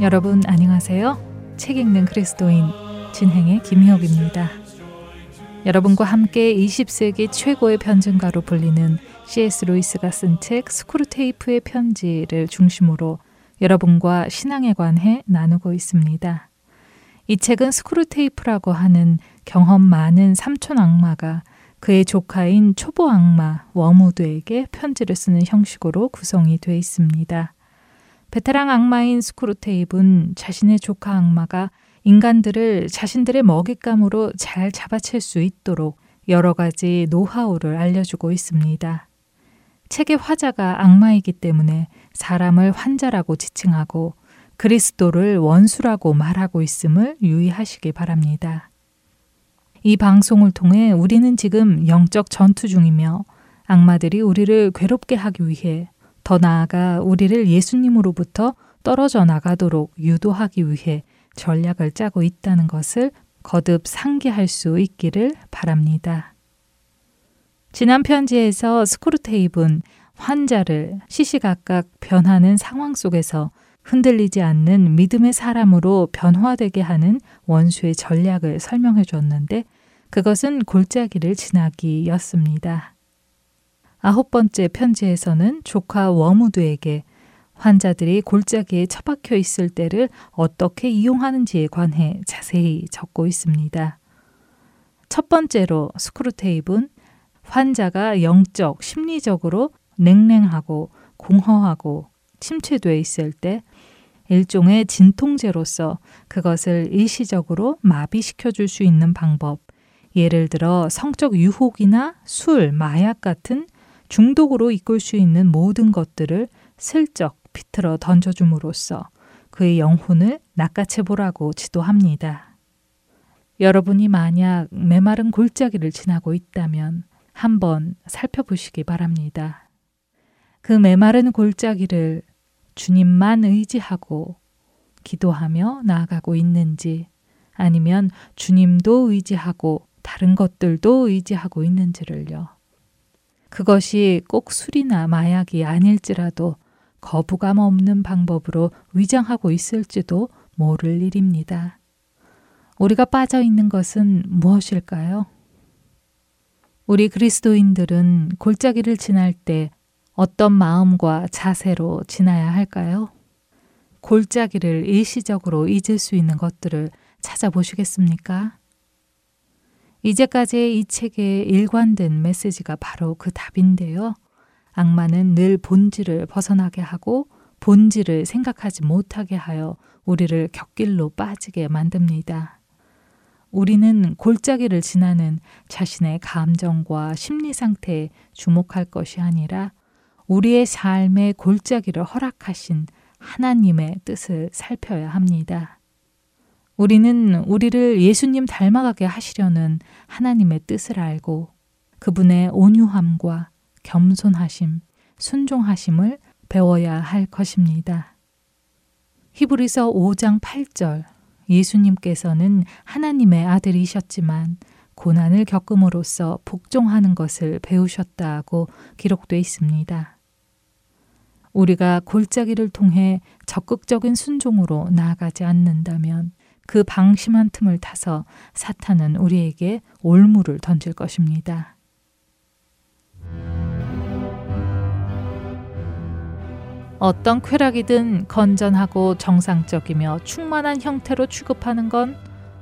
여러분 안녕하세요. 책 읽는 그리스도인 진행의 김희옥입니다. 여러분과 함께 20세기 최고의 변증가로 불리는 C.S. 루이스가 쓴 책 스크루테이프의 편지를 중심으로 여러분과 신앙에 관해 나누고 있습니다. 이 책은 스크루테이프라고 하는 경험 많은 삼촌 악마가 그의 조카인 초보 악마 웜우드에게 편지를 쓰는 형식으로 구성이 되어 있습니다. 베테랑 악마인 스크루테이브는 자신의 조카 악마가 인간들을 자신들의 먹잇감으로 잘 잡아챌 수 있도록 여러 가지 노하우를 알려주고 있습니다. 책의 화자가 악마이기 때문에 사람을 환자라고 지칭하고 그리스도를 원수라고 말하고 있음을 유의하시기 바랍니다. 이 방송을 통해 우리는 지금 영적 전투 중이며 악마들이 우리를 괴롭게 하기 위해 더 나아가 우리를 예수님으로부터 떨어져 나가도록 유도하기 위해 전략을 짜고 있다는 것을 거듭 상기할 수 있기를 바랍니다. 지난 편지에서 스크루테이브는 환자를 시시각각 변하는 상황 속에서 흔들리지 않는 믿음의 사람으로 변화되게 하는 원수의 전략을 설명해 줬는데 그것은 골짜기를 지나기였습니다. 아홉 번째 편지에서는 조카 워무드에게 환자들이 골짜기에 처박혀 있을 때를 어떻게 이용하는지에 관해 자세히 적고 있습니다. 첫 번째로 스크루테이브는 환자가 영적, 심리적으로 냉랭하고 공허하고 침체되어 있을 때 일종의 진통제로서 그것을 일시적으로 마비시켜 줄 수 있는 방법, 예를 들어 성적 유혹이나 술, 마약 같은 중독으로 이끌 수 있는 모든 것들을 슬쩍 비틀어 던져줌으로써 그의 영혼을 낚아채 보라고 지도합니다. 여러분이 만약 메마른 골짜기를 지나고 있다면 한번 살펴보시기 바랍니다. 그 메마른 골짜기를 주님만 의지하고 기도하며 나아가고 있는지 아니면 주님도 의지하고 다른 것들도 의지하고 있는지를요. 그것이 꼭 술이나 마약이 아닐지라도 거부감 없는 방법으로 위장하고 있을지도 모를 일입니다. 우리가 빠져 있는 것은 무엇일까요? 우리 그리스도인들은 골짜기를 지날 때 어떤 마음과 자세로 지나야 할까요? 골짜기를 일시적으로 잊을 수 있는 것들을 찾아보시겠습니까? 이제까지의 이 책의 일관된 메시지가 바로 그 답인데요. 악마는 늘 본질을 벗어나게 하고 본질을 생각하지 못하게 하여 우리를 격길로 빠지게 만듭니다. 우리는 골짜기를 지나는 자신의 감정과 심리 상태에 주목할 것이 아니라 우리의 삶의 골짜기를 허락하신 하나님의 뜻을 살펴야 합니다. 우리는 우리를 예수님 닮아가게 하시려는 하나님의 뜻을 알고 그분의 온유함과 겸손하심, 순종하심을 배워야 할 것입니다. 히브리서 5장 8절 예수님께서는 하나님의 아들이셨지만 고난을 겪음으로써 복종하는 것을 배우셨다고 기록되어 있습니다. 우리가 골짜기를 통해 적극적인 순종으로 나아가지 않는다면 그 방심한 틈을 타서 사탄은 우리에게 올무를 던질 것입니다. 어떤 쾌락이든 건전하고 정상적이며 충만한 형태로 취급하는 건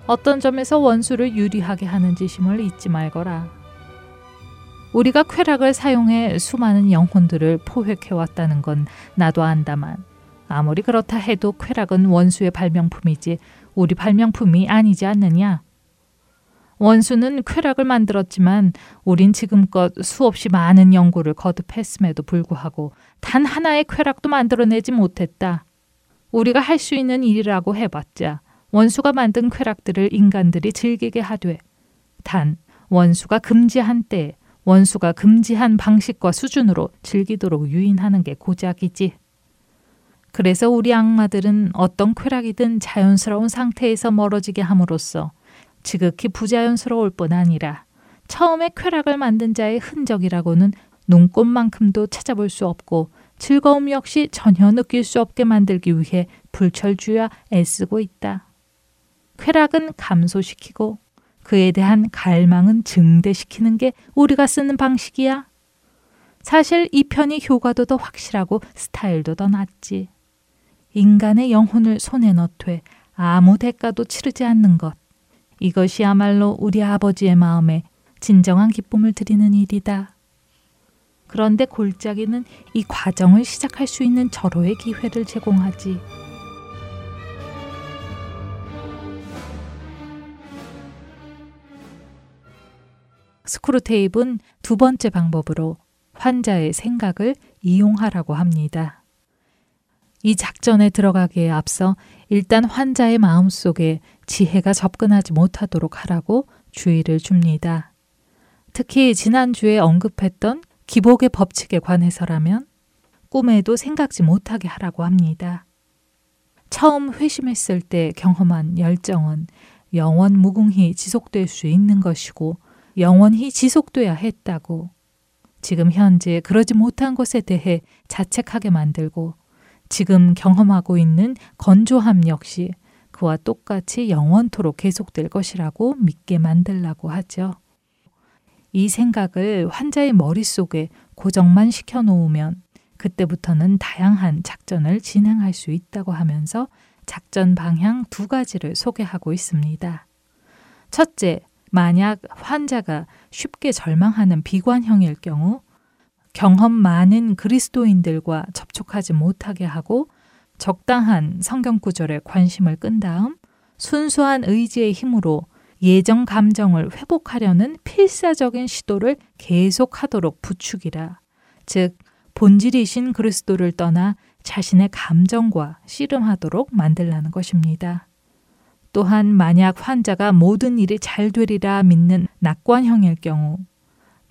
어떤 점에서 원수를 유리하게 하는 짓임을 잊지 말거라. 우리가 쾌락을 사용해 수많은 영혼들을 포획해 왔다는 건 나도 안다만 아무리 그렇다 해도 쾌락은 원수의 발명품이지 우리 발명품이 아니지 않느냐? 원수는 쾌락을 만들었지만 우린 지금껏 수없이 많은 연구를 거듭했음에도 불구하고 단 하나의 쾌락도 만들어내지 못했다. 우리가 할 수 있는 일이라고 해봤자 원수가 만든 쾌락들을 인간들이 즐기게 하되 단 원수가 금지한 때 원수가 금지한 방식과 수준으로 즐기도록 유인하는 게 고작이지. 그래서 우리 악마들은 어떤 쾌락이든 자연스러운 상태에서 멀어지게 함으로써 지극히 부자연스러울 뿐 아니라 처음에 쾌락을 만든 자의 흔적이라고는 눈꽃만큼도 찾아볼 수 없고 즐거움 역시 전혀 느낄 수 없게 만들기 위해 불철주야 애쓰고 있다. 쾌락은 감소시키고 그에 대한 갈망은 증대시키는 게 우리가 쓰는 방식이야. 사실 이 편이 효과도 더 확실하고 스타일도 더 낫지. 인간의 영혼을 손에 넣되 아무 대가도 치르지 않는 것. 이것이야말로 우리 아버지의 마음에 진정한 기쁨을 드리는 일이다. 그런데 골짜기는 이 과정을 시작할 수 있는 절호의 기회를 제공하지. 스크루테이프는 두 번째 방법으로 환자의 생각을 이용하라고 합니다. 이 작전에 들어가기에 앞서 일단 환자의 마음 속에 지혜가 접근하지 못하도록 하라고 주의를 줍니다. 특히 지난주에 언급했던 기복의 법칙에 관해서라면 꿈에도 생각지 못하게 하라고 합니다. 처음 회심했을 때 경험한 열정은 영원 무궁히 지속될 수 있는 것이고 영원히 지속돼야 했다고 지금 현재 그러지 못한 것에 대해 자책하게 만들고 지금 경험하고 있는 건조함 역시 그와 똑같이 영원토록 계속될 것이라고 믿게 만들라고 하죠. 이 생각을 환자의 머릿속에 고정만 시켜 놓으면 그때부터는 다양한 작전을 진행할 수 있다고 하면서 작전 방향 두 가지를 소개하고 있습니다. 첫째, 만약 환자가 쉽게 절망하는 비관형일 경우 경험 많은 그리스도인들과 접촉하지 못하게 하고 적당한 성경 구절에 관심을 끈 다음 순수한 의지의 힘으로 예정 감정을 회복하려는 필사적인 시도를 계속하도록 부추기라. 즉 본질이신 그리스도를 떠나 자신의 감정과 씨름하도록 만들라는 것입니다. 또한 만약 환자가 모든 일이 잘 되리라 믿는 낙관형일 경우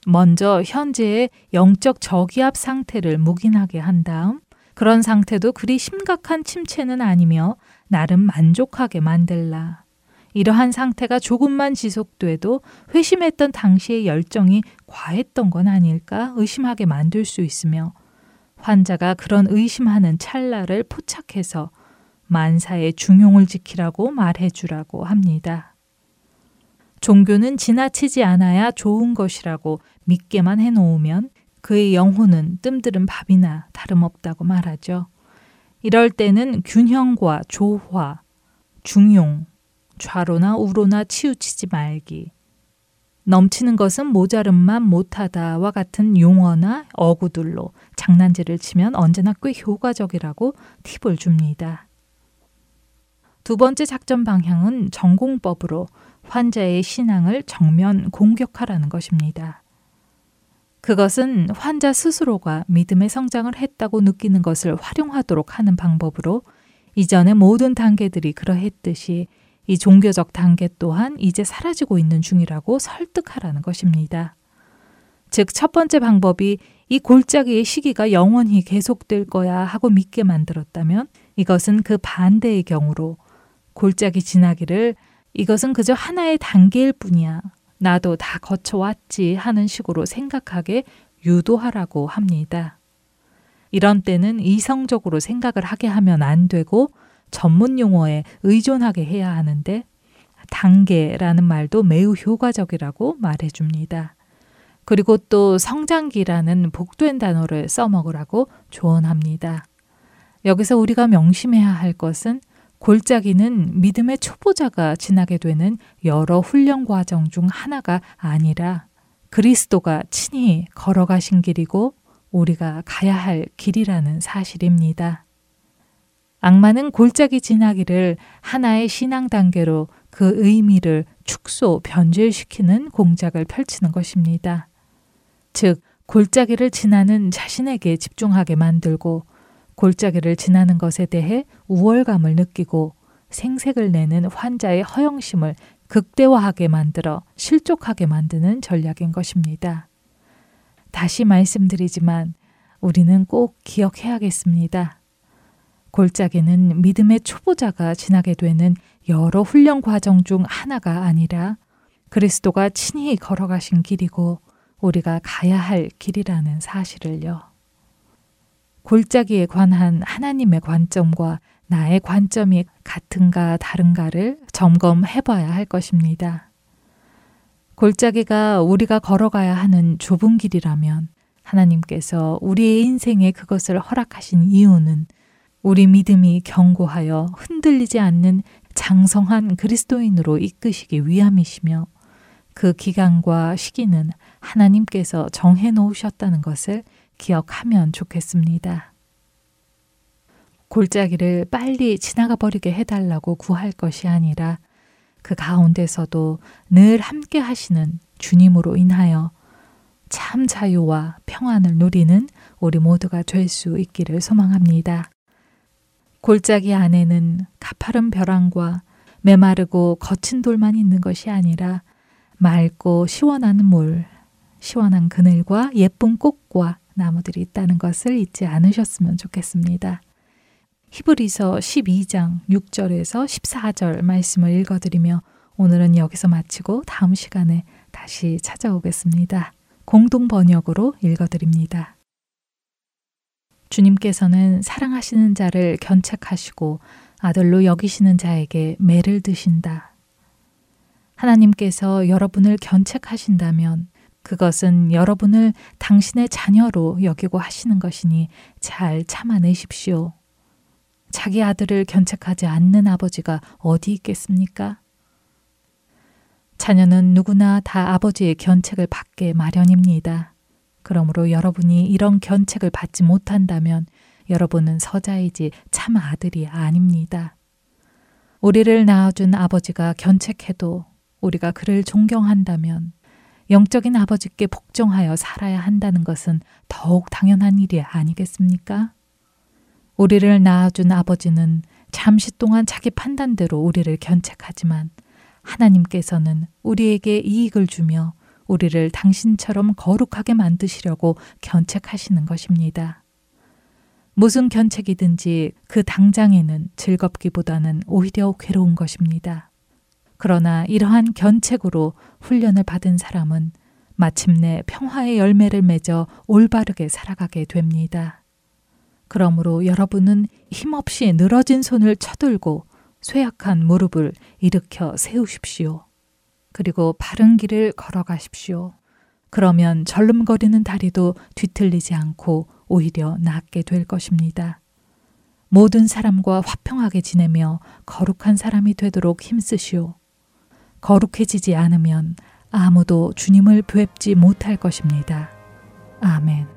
먼저 현재의 영적 저기압 상태를 묵인하게 한 다음 그런 상태도 그리 심각한 침체는 아니며 나름 만족하게 만들라. 이러한 상태가 조금만 지속돼도 회심했던 당시의 열정이 과했던 건 아닐까 의심하게 만들 수 있으며 환자가 그런 의심하는 찰나를 포착해서 만사의 중용을 지키라고 말해주라고 합니다. 종교는 지나치지 않아야 좋은 것이라고 믿게만 해놓으면 그의 영혼은 뜸들은 밥이나 다름없다고 말하죠. 이럴 때는 균형과 조화, 중용, 좌로나 우로나 치우치지 말기, 넘치는 것은 모자름만 못하다와 같은 용어나 어구들로 장난질을 치면 언제나 꽤 효과적이라고 팁을 줍니다. 두 번째 작전 방향은 전공법으로 환자의 신앙을 정면 공격하라는 것입니다. 그것은 환자 스스로가 믿음의 성장을 했다고 느끼는 것을 활용하도록 하는 방법으로 이전의 모든 단계들이 그러했듯이 이 종교적 단계 또한 이제 사라지고 있는 중이라고 설득하라는 것입니다. 즉, 첫 번째 방법이 이 골짜기의 시기가 영원히 계속될 거야 하고 믿게 만들었다면 이것은 그 반대의 경우로 골짜기 지나기를 이것은 그저 하나의 단계일 뿐이야. 나도 다 거쳐왔지 하는 식으로 생각하게 유도하라고 합니다. 이런 때는 이성적으로 생각을 하게 하면 안 되고 전문 용어에 의존하게 해야 하는데 단계라는 말도 매우 효과적이라고 말해줍니다. 그리고 또 성장기라는 복된 단어를 써먹으라고 조언합니다. 여기서 우리가 명심해야 할 것은 골짜기는 믿음의 초보자가 지나게 되는 여러 훈련 과정 중 하나가 아니라 그리스도가 친히 걸어가신 길이고 우리가 가야 할 길이라는 사실입니다. 악마는 골짜기 지나기를 하나의 신앙 단계로 그 의미를 축소, 변질시키는 공작을 펼치는 것입니다. 즉, 골짜기를 지나는 자신에게 집중하게 만들고 골짜기를 지나는 것에 대해 우월감을 느끼고 생색을 내는 환자의 허영심을 극대화하게 만들어 실족하게 만드는 전략인 것입니다. 다시 말씀드리지만 우리는 꼭 기억해야겠습니다. 골짜기는 믿음의 초보자가 지나게 되는 여러 훈련 과정 중 하나가 아니라 그리스도가 친히 걸어가신 길이고 우리가 가야 할 길이라는 사실을요. 골짜기에 관한 하나님의 관점과 나의 관점이 같은가 다른가를 점검해 봐야 할 것입니다. 골짜기가 우리가 걸어가야 하는 좁은 길이라면 하나님께서 우리의 인생에 그것을 허락하신 이유는 우리 믿음이 견고하여 흔들리지 않는 장성한 그리스도인으로 이끄시기 위함이시며 그 기간과 시기는 하나님께서 정해 놓으셨다는 것을 기억하면 좋겠습니다. 골짜기를 빨리 지나가 버리게 해달라고 구할 것이 아니라 그 가운데서도 늘 함께 하시는 주님으로 인하여 참 자유와 평안을 누리는 우리 모두가 될 수 있기를 소망합니다. 골짜기 안에는 가파른 벼랑과 메마르고 거친 돌만 있는 것이 아니라 맑고 시원한 물, 시원한 그늘과 예쁜 꽃과 나무들이 있다는 것을 잊지 않으셨으면 좋겠습니다. 히브리서 12장 6절에서 14절 말씀을 읽어드리며 오늘은 여기서 마치고 다음 시간에 다시 찾아오겠습니다. 공동 번역으로 읽어드립니다. 주님께서는 사랑하시는 자를 견책하시고 아들로 여기시는 자에게 매를 드신다. 하나님께서 여러분을 견책하신다면 그것은 여러분을 당신의 자녀로 여기고 하시는 것이니 잘 참아내십시오. 자기 아들을 견책하지 않는 아버지가 어디 있겠습니까? 자녀는 누구나 다 아버지의 견책을 받게 마련입니다. 그러므로 여러분이 이런 견책을 받지 못한다면 여러분은 서자이지 참 아들이 아닙니다. 우리를 낳아준 아버지가 견책해도 우리가 그를 존경한다면 영적인 아버지께 복종하여 살아야 한다는 것은 더욱 당연한 일이 아니겠습니까? 우리를 낳아준 아버지는 잠시 동안 자기 판단대로 우리를 견책하지만 하나님께서는 우리에게 이익을 주며 우리를 당신처럼 거룩하게 만드시려고 견책하시는 것입니다. 무슨 견책이든지 그 당장에는 즐겁기보다는 오히려 괴로운 것입니다. 그러나 이러한 견책으로 훈련을 받은 사람은 마침내 평화의 열매를 맺어 올바르게 살아가게 됩니다. 그러므로 여러분은 힘없이 늘어진 손을 쳐들고 쇠약한 무릎을 일으켜 세우십시오. 그리고 바른 길을 걸어가십시오. 그러면 절름거리는 다리도 뒤틀리지 않고 오히려 낫게 될 것입니다. 모든 사람과 화평하게 지내며 거룩한 사람이 되도록 힘쓰시오. 거룩해지지 않으면 아무도 주님을 뵙지 못할 것입니다. 아멘.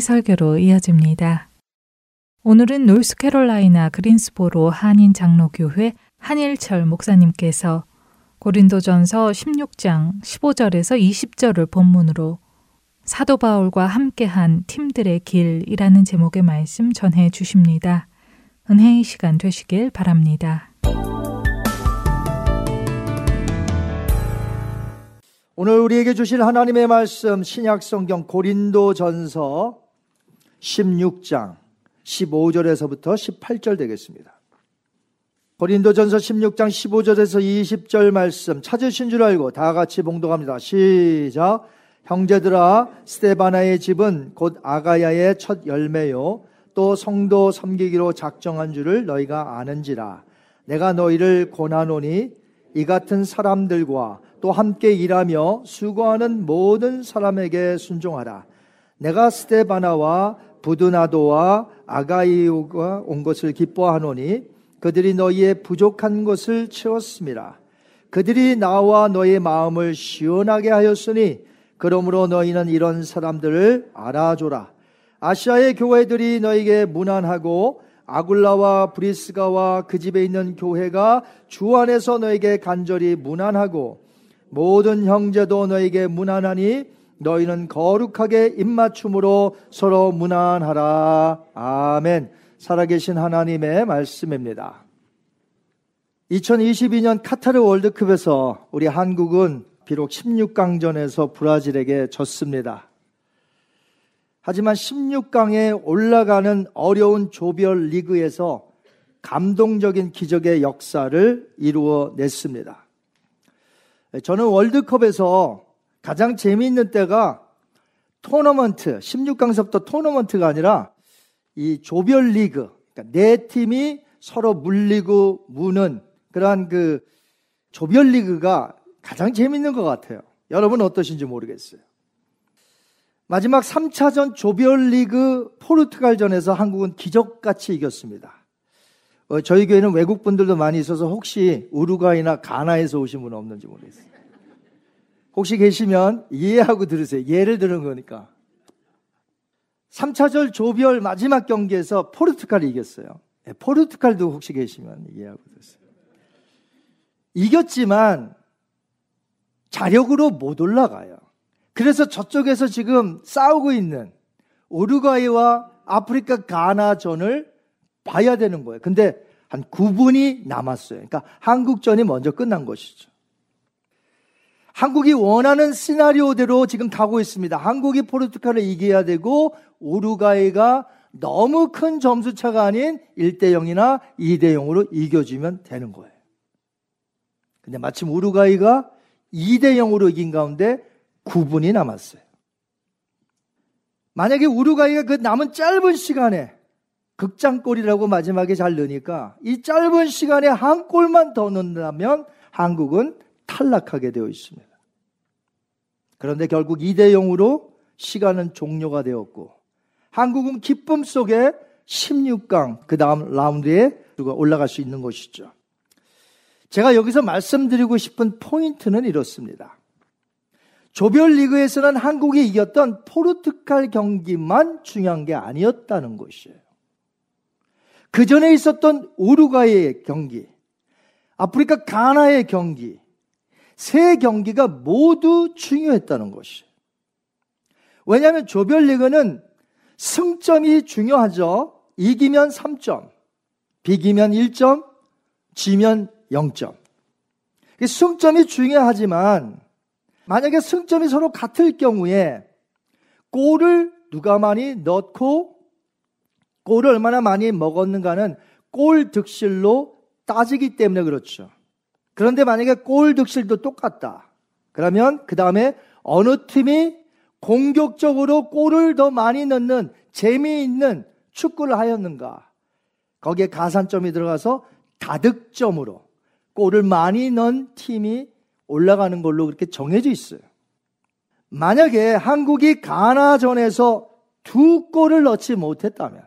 설교로 이어집니다. 오늘은 노스캐롤라이나 그린스보로 한인 장로교회 한일철 목사님께서 고린도전서 16장 15절에서 20절을 본문으로 사도 바울과 함께한 팀들의 길이라는 제목의 말씀 전해 주십니다. 은혜의 시간 되시길 바랍니다. 오늘 우리에게 주실 하나님의 말씀 신약 성경 고린도 전서 16장 15절에서부터 18절 되겠습니다. 고린도 전서 16장 15절에서 20절 말씀 찾으신 줄 알고 다 같이 봉독합니다. 시작. 형제들아 스테바나의 집은 곧 아가야의 첫 열매요 또 성도 섬기기로 작정한 줄을 너희가 아는지라 내가 너희를 고나노니 이 같은 사람들과 또 함께 일하며 수고하는 모든 사람에게 순종하라 내가 스테바나와 부드나도와 아가이오가 온 것을 기뻐하노니 그들이 너희의 부족한 것을 채웠습니다. 그들이 나와 너의 마음을 시원하게 하였으니 그러므로 너희는 이런 사람들을 알아줘라. 아시아의 교회들이 너에게 무난하고 아굴라와 브리스가와 그 집에 있는 교회가 주 안에서 너에게 간절히 무난하고 모든 형제도 너에게 무난하니 너희는 거룩하게 입맞춤으로 서로 무난하라. 아멘. 살아계신 하나님의 말씀입니다. 2022년 카타르 월드컵에서 우리 한국은 비록 16강전에서 브라질에게 졌습니다. 하지만 16강에 올라가는 어려운 조별 리그에서 감동적인 기적의 역사를 이루어 냈습니다. 저는 월드컵에서 가장 재미있는 때가 토너먼트, 16강서부터 토너먼트가 아니라 이 조별 리그, 그러니까 네 팀이 서로 물리고 무는 그러한 그 조별 리그가 가장 재밌는 것 같아요. 여러분 어떠신지 모르겠어요. 마지막 3차전 조별 리그 포르투갈전에서 한국은 기적같이 이겼습니다. 어, 저희 교회는 외국 분들도 많이 있어서 혹시 우루과이나 가나에서 오신 분 없는지 모르겠어요. 혹시 계시면 이해하고 들으세요. 예를 들은 거니까. 3차절 조별 마지막 경기에서 포르투갈이 이겼어요. 네, 포르투갈도 혹시 계시면 이해하고 들으세요. 이겼지만 자력으로 못 올라가요. 그래서 저쪽에서 지금 싸우고 있는 우루과이와 아프리카 가나전을 봐야 되는 거예요. 근데 한 9분이 남았어요. 그러니까 한국전이 먼저 끝난 것이죠. 한국이 원하는 시나리오대로 지금 가고 있습니다. 한국이 포르투갈을 이겨야 되고 우루과이가 너무 큰 점수 차가 아닌 1대 0이나 2대 0으로 이겨주면 되는 거예요. 근데 마침 우루과이가 2대 0으로 이긴 가운데 9분이 남았어요. 만약에 우루과이가 그 남은 짧은 시간에 극장골이라고 마지막에 잘 넣으니까 이 짧은 시간에 한 골만 더 넣는다면 한국은 탈락하게 되어 있습니다. 그런데 결국 2대 0으로 시간은 종료가 되었고 한국은 기쁨 속에 16강 그 다음 라운드에 올라갈 수 있는 것이죠. 제가 여기서 말씀드리고 싶은 포인트는 이렇습니다. 조별리그에서는 한국이 이겼던 포르투갈 경기만 중요한 게 아니었다는 것이에요. 그 전에 있었던 우루과이의 경기, 아프리카 가나의 경기, 세 경기가 모두 중요했다는 것이. 왜냐하면 조별리그는 승점이 중요하죠. 이기면 3점, 비기면 1점, 지면 0점. 승점이 중요하지만 만약에 승점이 서로 같을 경우에 골을 누가 많이 넣고 골을 얼마나 많이 먹었는가는 골 득실로 따지기 때문에 그렇죠. 그런데 만약에 골 득실도 똑같다. 그러면 그 다음에 어느 팀이 공격적으로 골을 더 많이 넣는 재미있는 축구를 하였는가. 거기에 가산점이 들어가서 다득점으로 골을 많이 넣은 팀이 올라가는 걸로 그렇게 정해져 있어요. 만약에 한국이 가나전에서 두 골을 넣지 못했다면,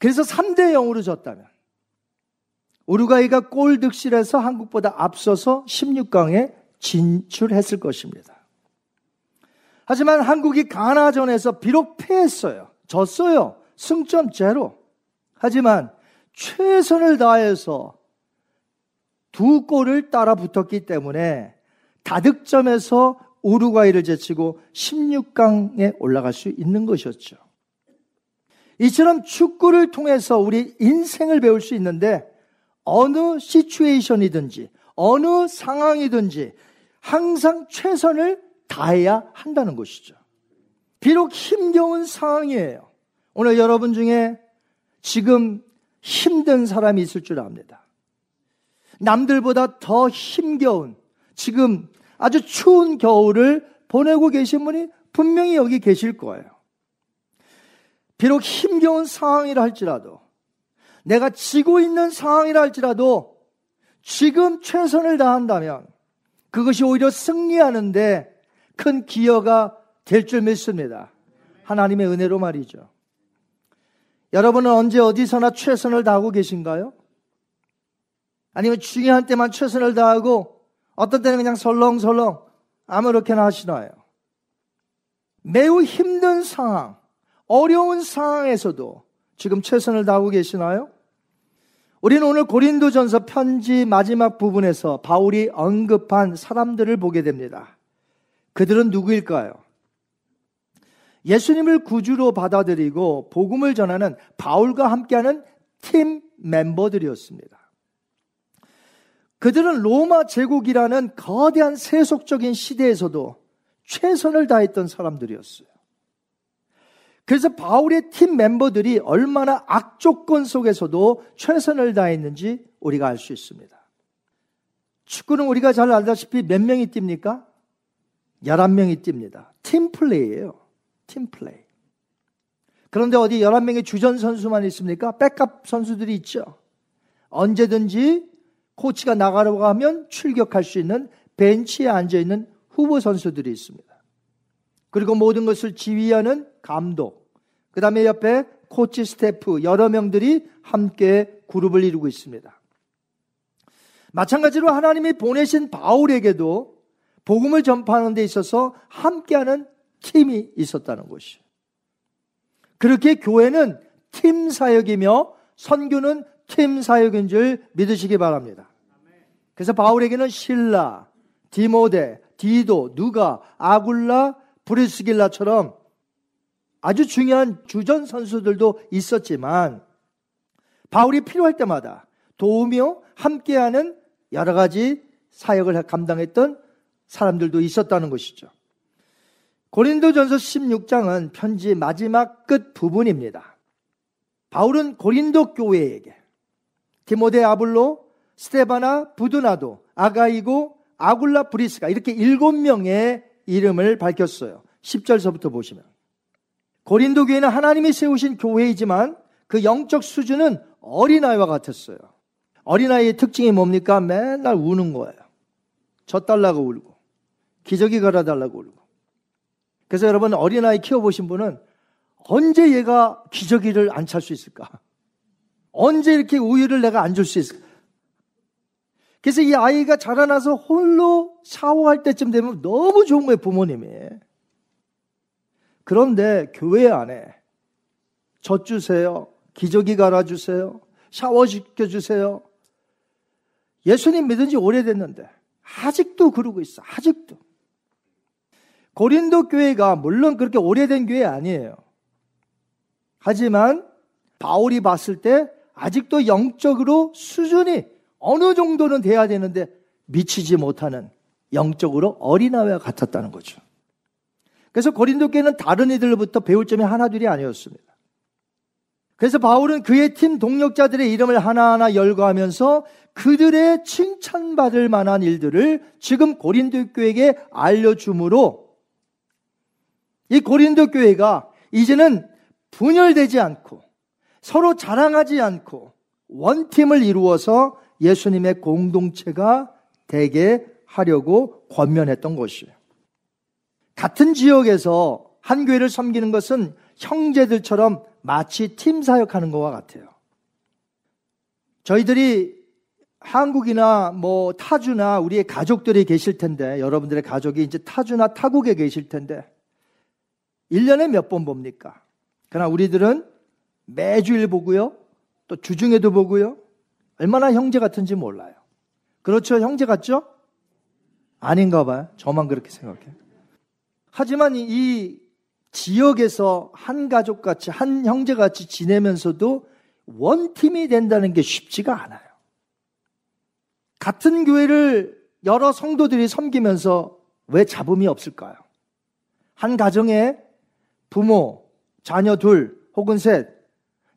그래서 3대 0으로 졌다면, 우루과이가 골 득실해서 한국보다 앞서서 16강에 진출했을 것입니다. 하지만 한국이 가나전에서 비록 패했어요. 졌어요. 승점 제로. 하지만 최선을 다해서 두 골을 따라 붙었기 때문에 다득점에서 우루과이를 제치고 16강에 올라갈 수 있는 것이었죠. 이처럼 축구를 통해서 우리 인생을 배울 수 있는데 어느 시츄에이션이든지 어느 상황이든지 항상 최선을 다해야 한다는 것이죠. 비록 힘겨운 상황이에요. 오늘 여러분 중에 지금 힘든 사람이 있을 줄 압니다. 남들보다 더 힘겨운 지금 아주 추운 겨울을 보내고 계신 분이 분명히 여기 계실 거예요. 비록 힘겨운 상황이라 할지라도 내가 지고 있는 상황이라 할지라도 지금 최선을 다한다면 그것이 오히려 승리하는데 큰 기여가 될 줄 믿습니다. 하나님의 은혜로 말이죠. 여러분은 언제 어디서나 최선을 다하고 계신가요? 아니면 중요한 때만 최선을 다하고 어떤 때는 그냥 설렁설렁 아무렇게나 하시나요? 매우 힘든 상황, 어려운 상황에서도 지금 최선을 다하고 계시나요? 우리는 오늘 고린도전서 편지 마지막 부분에서 바울이 언급한 사람들을 보게 됩니다. 그들은 누구일까요? 예수님을 구주로 받아들이고 복음을 전하는 바울과 함께하는 팀 멤버들이었습니다. 그들은 로마 제국이라는 거대한 세속적인 시대에서도 최선을 다했던 사람들이었어요. 그래서 바울의 팀 멤버들이 얼마나 악조건 속에서도 최선을 다했는지 우리가 알 수 있습니다. 축구는 우리가 잘 알다시피 몇 명이 뜁니까? 11명이 뜁니다. 팀 플레이예요. 팀 플레이. 그런데 어디 11명의 주전 선수만 있습니까? 백업 선수들이 있죠. 언제든지 코치가 나가려고 하면 출격할 수 있는 벤치에 앉아 있는 후보 선수들이 있습니다. 그리고 모든 것을 지휘하는 감독, 그 다음에 옆에 코치 스태프 여러 명들이 함께 그룹을 이루고 있습니다. 마찬가지로 하나님이 보내신 바울에게도 복음을 전파하는 데 있어서 함께하는 팀이 있었다는 것이에요. 그렇게 교회는 팀 사역이며 선교는 팀 사역인 줄 믿으시기 바랍니다. 그래서 바울에게는 신라, 디모데, 디도, 누가, 아굴라, 브리스길라처럼 아주 중요한 주전 선수들도 있었지만 바울이 필요할 때마다 도우며 함께하는 여러 가지 사역을 감당했던 사람들도 있었다는 것이죠. 고린도전서 16장은 편지 마지막 끝 부분입니다. 바울은 고린도 교회에게 디모데 아블로, 스테바나, 부두나도, 아가이고, 아굴라 브리스가 이렇게 일곱 명의 이름을 밝혔어요. 10절서부터 보시면. 고린도 교회는 하나님이 세우신 교회이지만 그 영적 수준은 어린아이와 같았어요. 어린아이의 특징이 뭡니까? 맨날 우는 거예요. 젖달라고 울고, 기저귀 갈아달라고 울고. 그래서 여러분 어린아이 키워보신 분은 언제 얘가 기저귀를 안 찰 수 있을까? 언제 이렇게 우유를 내가 안 줄 수 있을까? 그래서 이 아이가 자라나서 홀로 샤워할 때쯤 되면 너무 좋은 거예요, 부모님이. 그런데 교회 안에 젖 주세요. 기저귀 갈아주세요. 샤워 시켜주세요. 예수님 믿은 지 오래됐는데 아직도 그러고 있어. 아직도. 고린도 교회가 물론 그렇게 오래된 교회 아니에요. 하지만 바울이 봤을 때 아직도 영적으로 수준이 어느 정도는 돼야 되는데 미치지 못하는 영적으로 어린아이와 같았다는 거죠. 그래서 고린도 교회는 다른 이들로부터 배울 점이 하나둘이 아니었습니다. 그래서 바울은 그의 팀 동력자들의 이름을 하나하나 열거하면서 그들의 칭찬받을 만한 일들을 지금 고린도 교회에게 알려주므로 이 고린도 교회가 이제는 분열되지 않고 서로 자랑하지 않고 원팀을 이루어서 예수님의 공동체가 되게 하려고 권면했던 것이에요. 같은 지역에서 한 교회를 섬기는 것은 형제들처럼 마치 팀 사역하는 것과 같아요. 저희들이 한국이나 뭐 타주나 우리의 가족들이 계실 텐데 여러분들의 가족이 이제 타주나 타국에 계실 텐데 1년에 몇 번 봅니까? 그러나 우리들은 매주일 보고요. 또 주중에도 보고요. 얼마나 형제 같은지 몰라요. 그렇죠? 형제 같죠? 아닌가 봐요. 저만 그렇게 생각해요. 하지만 이 지역에서 한 가족 같이, 한 형제 같이 지내면서도 원팀이 된다는 게 쉽지가 않아요. 같은 교회를 여러 성도들이 섬기면서 왜 잡음이 없을까요? 한 가정에 부모, 자녀 둘 혹은 셋,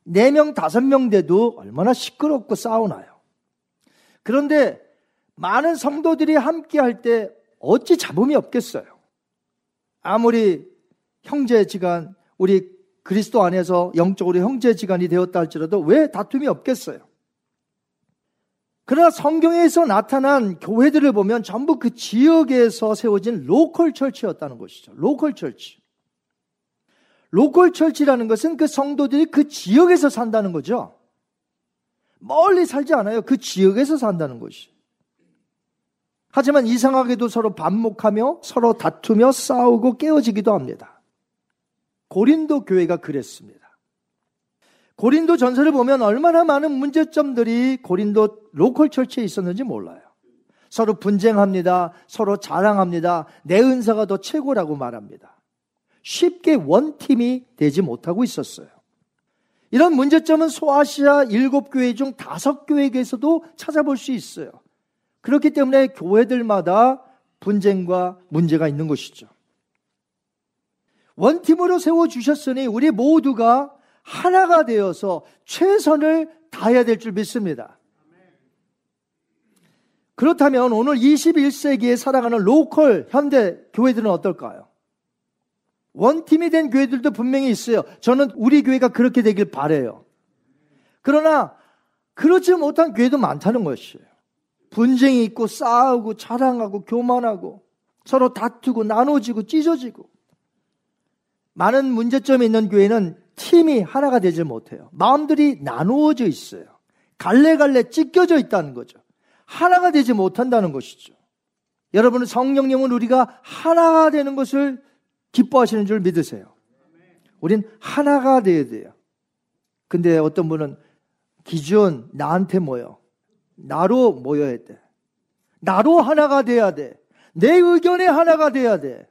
네 명, 다섯 명 돼도 얼마나 시끄럽고 싸우나요? 그런데 많은 성도들이 함께 할 때 어찌 잡음이 없겠어요? 아무리 형제지간, 우리 그리스도 안에서 영적으로 형제지간이 되었다 할지라도 왜 다툼이 없겠어요? 그러나 성경에서 나타난 교회들을 보면 전부 그 지역에서 세워진 local church였다는 것이죠. local church. local church라는 것은 그 성도들이 그 지역에서 산다는 거죠. 멀리 살지 않아요. 그 지역에서 산다는 것이. 하지만 이상하게도 서로 반목하며 서로 다투며 싸우고 깨어지기도 합니다. 고린도 교회가 그랬습니다. 고린도 전설을 보면 얼마나 많은 문제점들이 고린도 로컬 철치에 있었는지 몰라요. 서로 분쟁합니다. 서로 자랑합니다. 내 은사가 더 최고라고 말합니다. 쉽게 원팀이 되지 못하고 있었어요. 이런 문제점은 소아시아 일곱 교회 중 다섯 교회에서도 찾아볼 수 있어요. 그렇기 때문에 교회들마다 분쟁과 문제가 있는 것이죠. 원팀으로 세워주셨으니 우리 모두가 하나가 되어서 최선을 다해야 될 줄 믿습니다. 그렇다면 오늘 21세기에 살아가는 로컬 현대 교회들은 어떨까요? 원팀이 된 교회들도 분명히 있어요. 저는 우리 교회가 그렇게 되길 바래요. 그러나 그렇지 못한 교회도 많다는 것이에요. 분쟁이 있고 싸우고 자랑하고 교만하고 서로 다투고 나눠지고 찢어지고 많은 문제점이 있는 교회는 팀이 하나가 되지 못해요. 마음들이 나누어져 있어요. 갈래갈래 찢겨져 있다는 거죠. 하나가 되지 못한다는 것이죠. 여러분은 성령님은 우리가 하나가 되는 것을 기뻐하시는 줄 믿으세요. 우린 하나가 되어야 돼요. 근데 어떤 분은 기준 나한테 모여. 나로 모여야 돼. 나로 하나가 돼야 돼. 내 의견에 하나가 돼야 돼.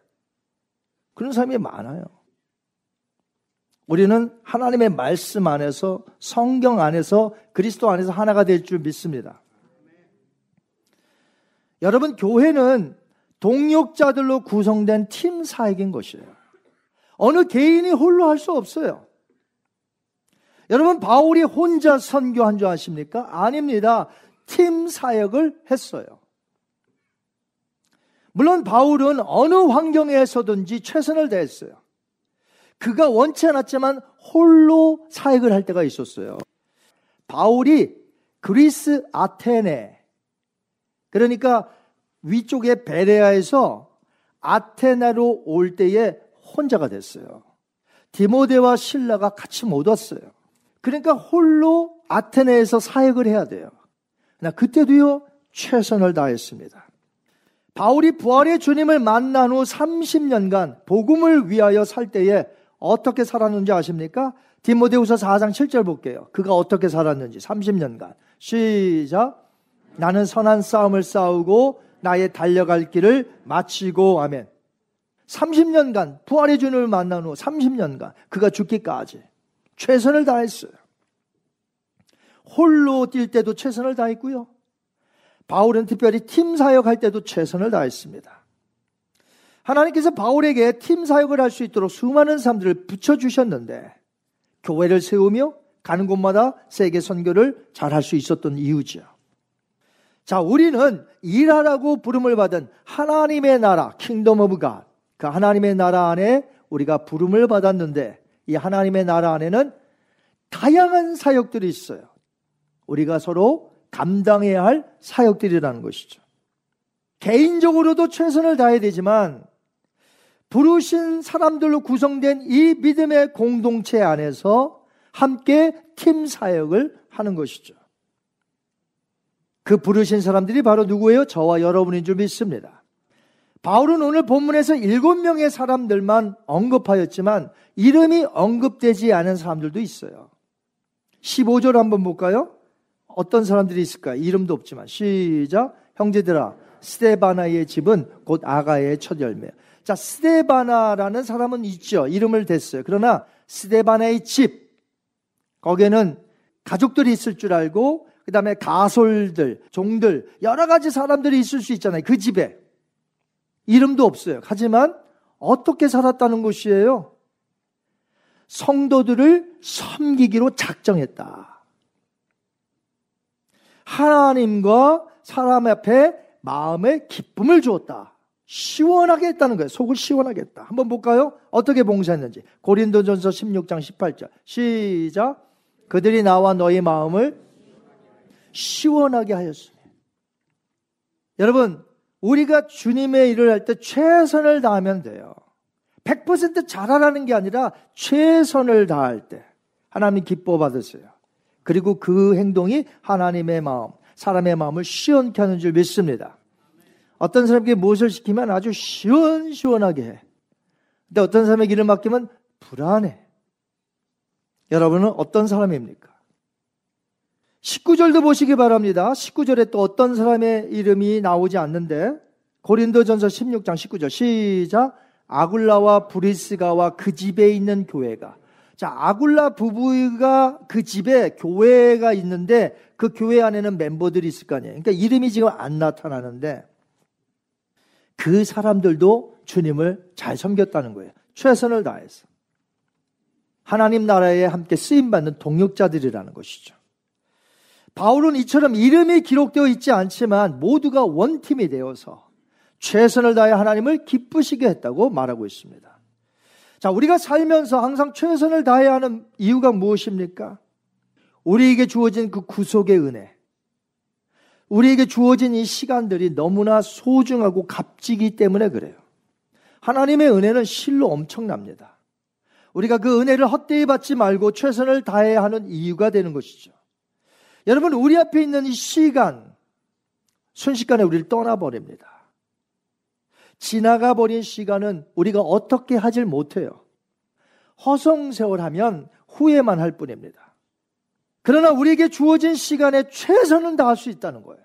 그런 사람이 많아요. 우리는 하나님의 말씀 안에서 성경 안에서 그리스도 안에서 하나가 될 줄 믿습니다. 여러분 교회는 동력자들로 구성된 팀 사역인 것이에요. 어느 개인이 홀로 할 수 없어요. 여러분 바울이 혼자 선교한 줄 아십니까? 아닙니다. 팀 사역을 했어요. 물론 바울은 어느 환경에서든지 최선을 다했어요. 그가 원치 않았지만 홀로 사역을 할 때가 있었어요. 바울이 그리스 아테네 그러니까 위쪽에 베레아에서 아테나로 올 때에 혼자가 됐어요. 디모데와 신라가 같이 못 왔어요. 그러니까 홀로 아테네에서 사역을 해야 돼요. 나 그때도요 최선을 다했습니다. 바울이 부활의 주님을 만난 후 30년간 복음을 위하여 살 때에 어떻게 살았는지 아십니까? 디모데후서 4장 7절 볼게요. 그가 어떻게 살았는지 30년간. 시작. 나는 선한 싸움을 싸우고 나의 달려갈 길을 마치고 아멘. 30년간 부활의 주님을 만난 후 30년간 그가 죽기까지 최선을 다했어요. 홀로 뛸 때도 최선을 다했고요. 바울은 특별히 팀 사역할 때도 최선을 다했습니다. 하나님께서 바울에게 팀 사역을 할 수 있도록 수많은 사람들을 붙여주셨는데 교회를 세우며 가는 곳마다 세계 선교를 잘 할 수 있었던 이유죠. 자, 우리는 일하라고 부름을 받은 하나님의 나라, Kingdom of God. 그 하나님의 나라 안에 우리가 부름을 받았는데 이 하나님의 나라 안에는 다양한 사역들이 있어요. 우리가 서로 감당해야 할 사역들이라는 것이죠. 개인적으로도 최선을 다해야 되지만 부르신 사람들로 구성된 이 믿음의 공동체 안에서 함께 팀 사역을 하는 것이죠. 그 부르신 사람들이 바로 누구예요? 저와 여러분인 줄 믿습니다. 바울은 오늘 본문에서 일곱 명의 사람들만 언급하였지만 이름이 언급되지 않은 사람들도 있어요. 15절 한번 볼까요? 어떤 사람들이 있을까? 이름도 없지만 시작 형제들아 스테바나의 집은 곧 아가의 첫 열매. 자 스테바나라는 사람은 있죠. 이름을 댔어요. 그러나 스테바나의 집 거기에는 가족들이 있을 줄 알고 그 다음에 가솔들, 종들, 여러 가지 사람들이 있을 수 있잖아요. 그 집에. 이름도 없어요. 하지만 어떻게 살았다는 것이에요? 성도들을 섬기기로 작정했다. 하나님과 사람 앞에 마음의 기쁨을 주었다. 시원하게 했다는 거예요. 속을 시원하게 했다. 한번 볼까요? 어떻게 봉사했는지. 고린도전서 16장 18절. 시작. 그들이 나와 너희 마음을 시원하게 하였으니. 여러분, 우리가 주님의 일을 할 때 최선을 다하면 돼요. 100% 잘하라는 게 아니라 최선을 다할 때 하나님 기뻐 받으세요. 그리고 그 행동이 하나님의 마음, 사람의 마음을 시원케 하는 줄 믿습니다. 어떤 사람에게 무엇을 시키면 아주 시원시원하게 해. 근데 어떤 사람에게 일을 맡기면 불안해. 여러분은 어떤 사람입니까? 19절도 보시기 바랍니다. 19절에 또 어떤 사람의 이름이 나오지 않는데 고린도전서 16장 19절 시작 아굴라와 브리스가와 그 집에 있는 교회가 자 아굴라 부부가 그 집에 교회가 있는데 그 교회 안에는 멤버들이 있을 거 아니에요. 그러니까 이름이 지금 안 나타나는데 그 사람들도 주님을 잘 섬겼다는 거예요. 최선을 다해서 하나님 나라에 함께 쓰임 받는 동역자들이라는 것이죠. 바울은 이처럼 이름이 기록되어 있지 않지만 모두가 원팀이 되어서 최선을 다해 하나님을 기쁘시게 했다고 말하고 있습니다. 자, 우리가 살면서 항상 최선을 다해야 하는 이유가 무엇입니까? 우리에게 주어진 그 구속의 은혜. 우리에게 주어진 이 시간들이 너무나 소중하고 값지기 때문에 그래요. 하나님의 은혜는 실로 엄청납니다. 우리가 그 은혜를 헛되이 받지 말고 최선을 다해야 하는 이유가 되는 것이죠. 여러분, 우리 앞에 있는 이 시간, 순식간에 우리를 떠나버립니다. 지나가 버린 시간은 우리가 어떻게 하질 못해요. 허송세월 하면 후회만 할 뿐입니다. 그러나 우리에게 주어진 시간에 최선은 다할 수 있다는 거예요.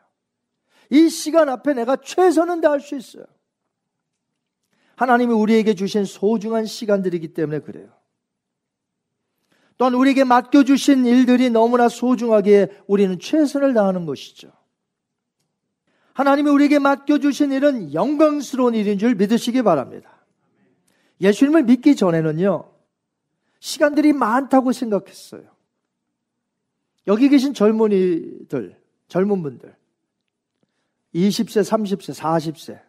이 시간 앞에 내가 최선은 다할 수 있어요. 하나님이 우리에게 주신 소중한 시간들이기 때문에 그래요. 또한 우리에게 맡겨주신 일들이 너무나 소중하기에 우리는 최선을 다하는 것이죠. 하나님이 우리에게 맡겨주신 일은 영광스러운 일인 줄 믿으시기 바랍니다. 예수님을 믿기 전에는요, 시간들이 많다고 생각했어요. 여기 계신 젊은이들, 젊은 분들, 20세, 30세, 40세,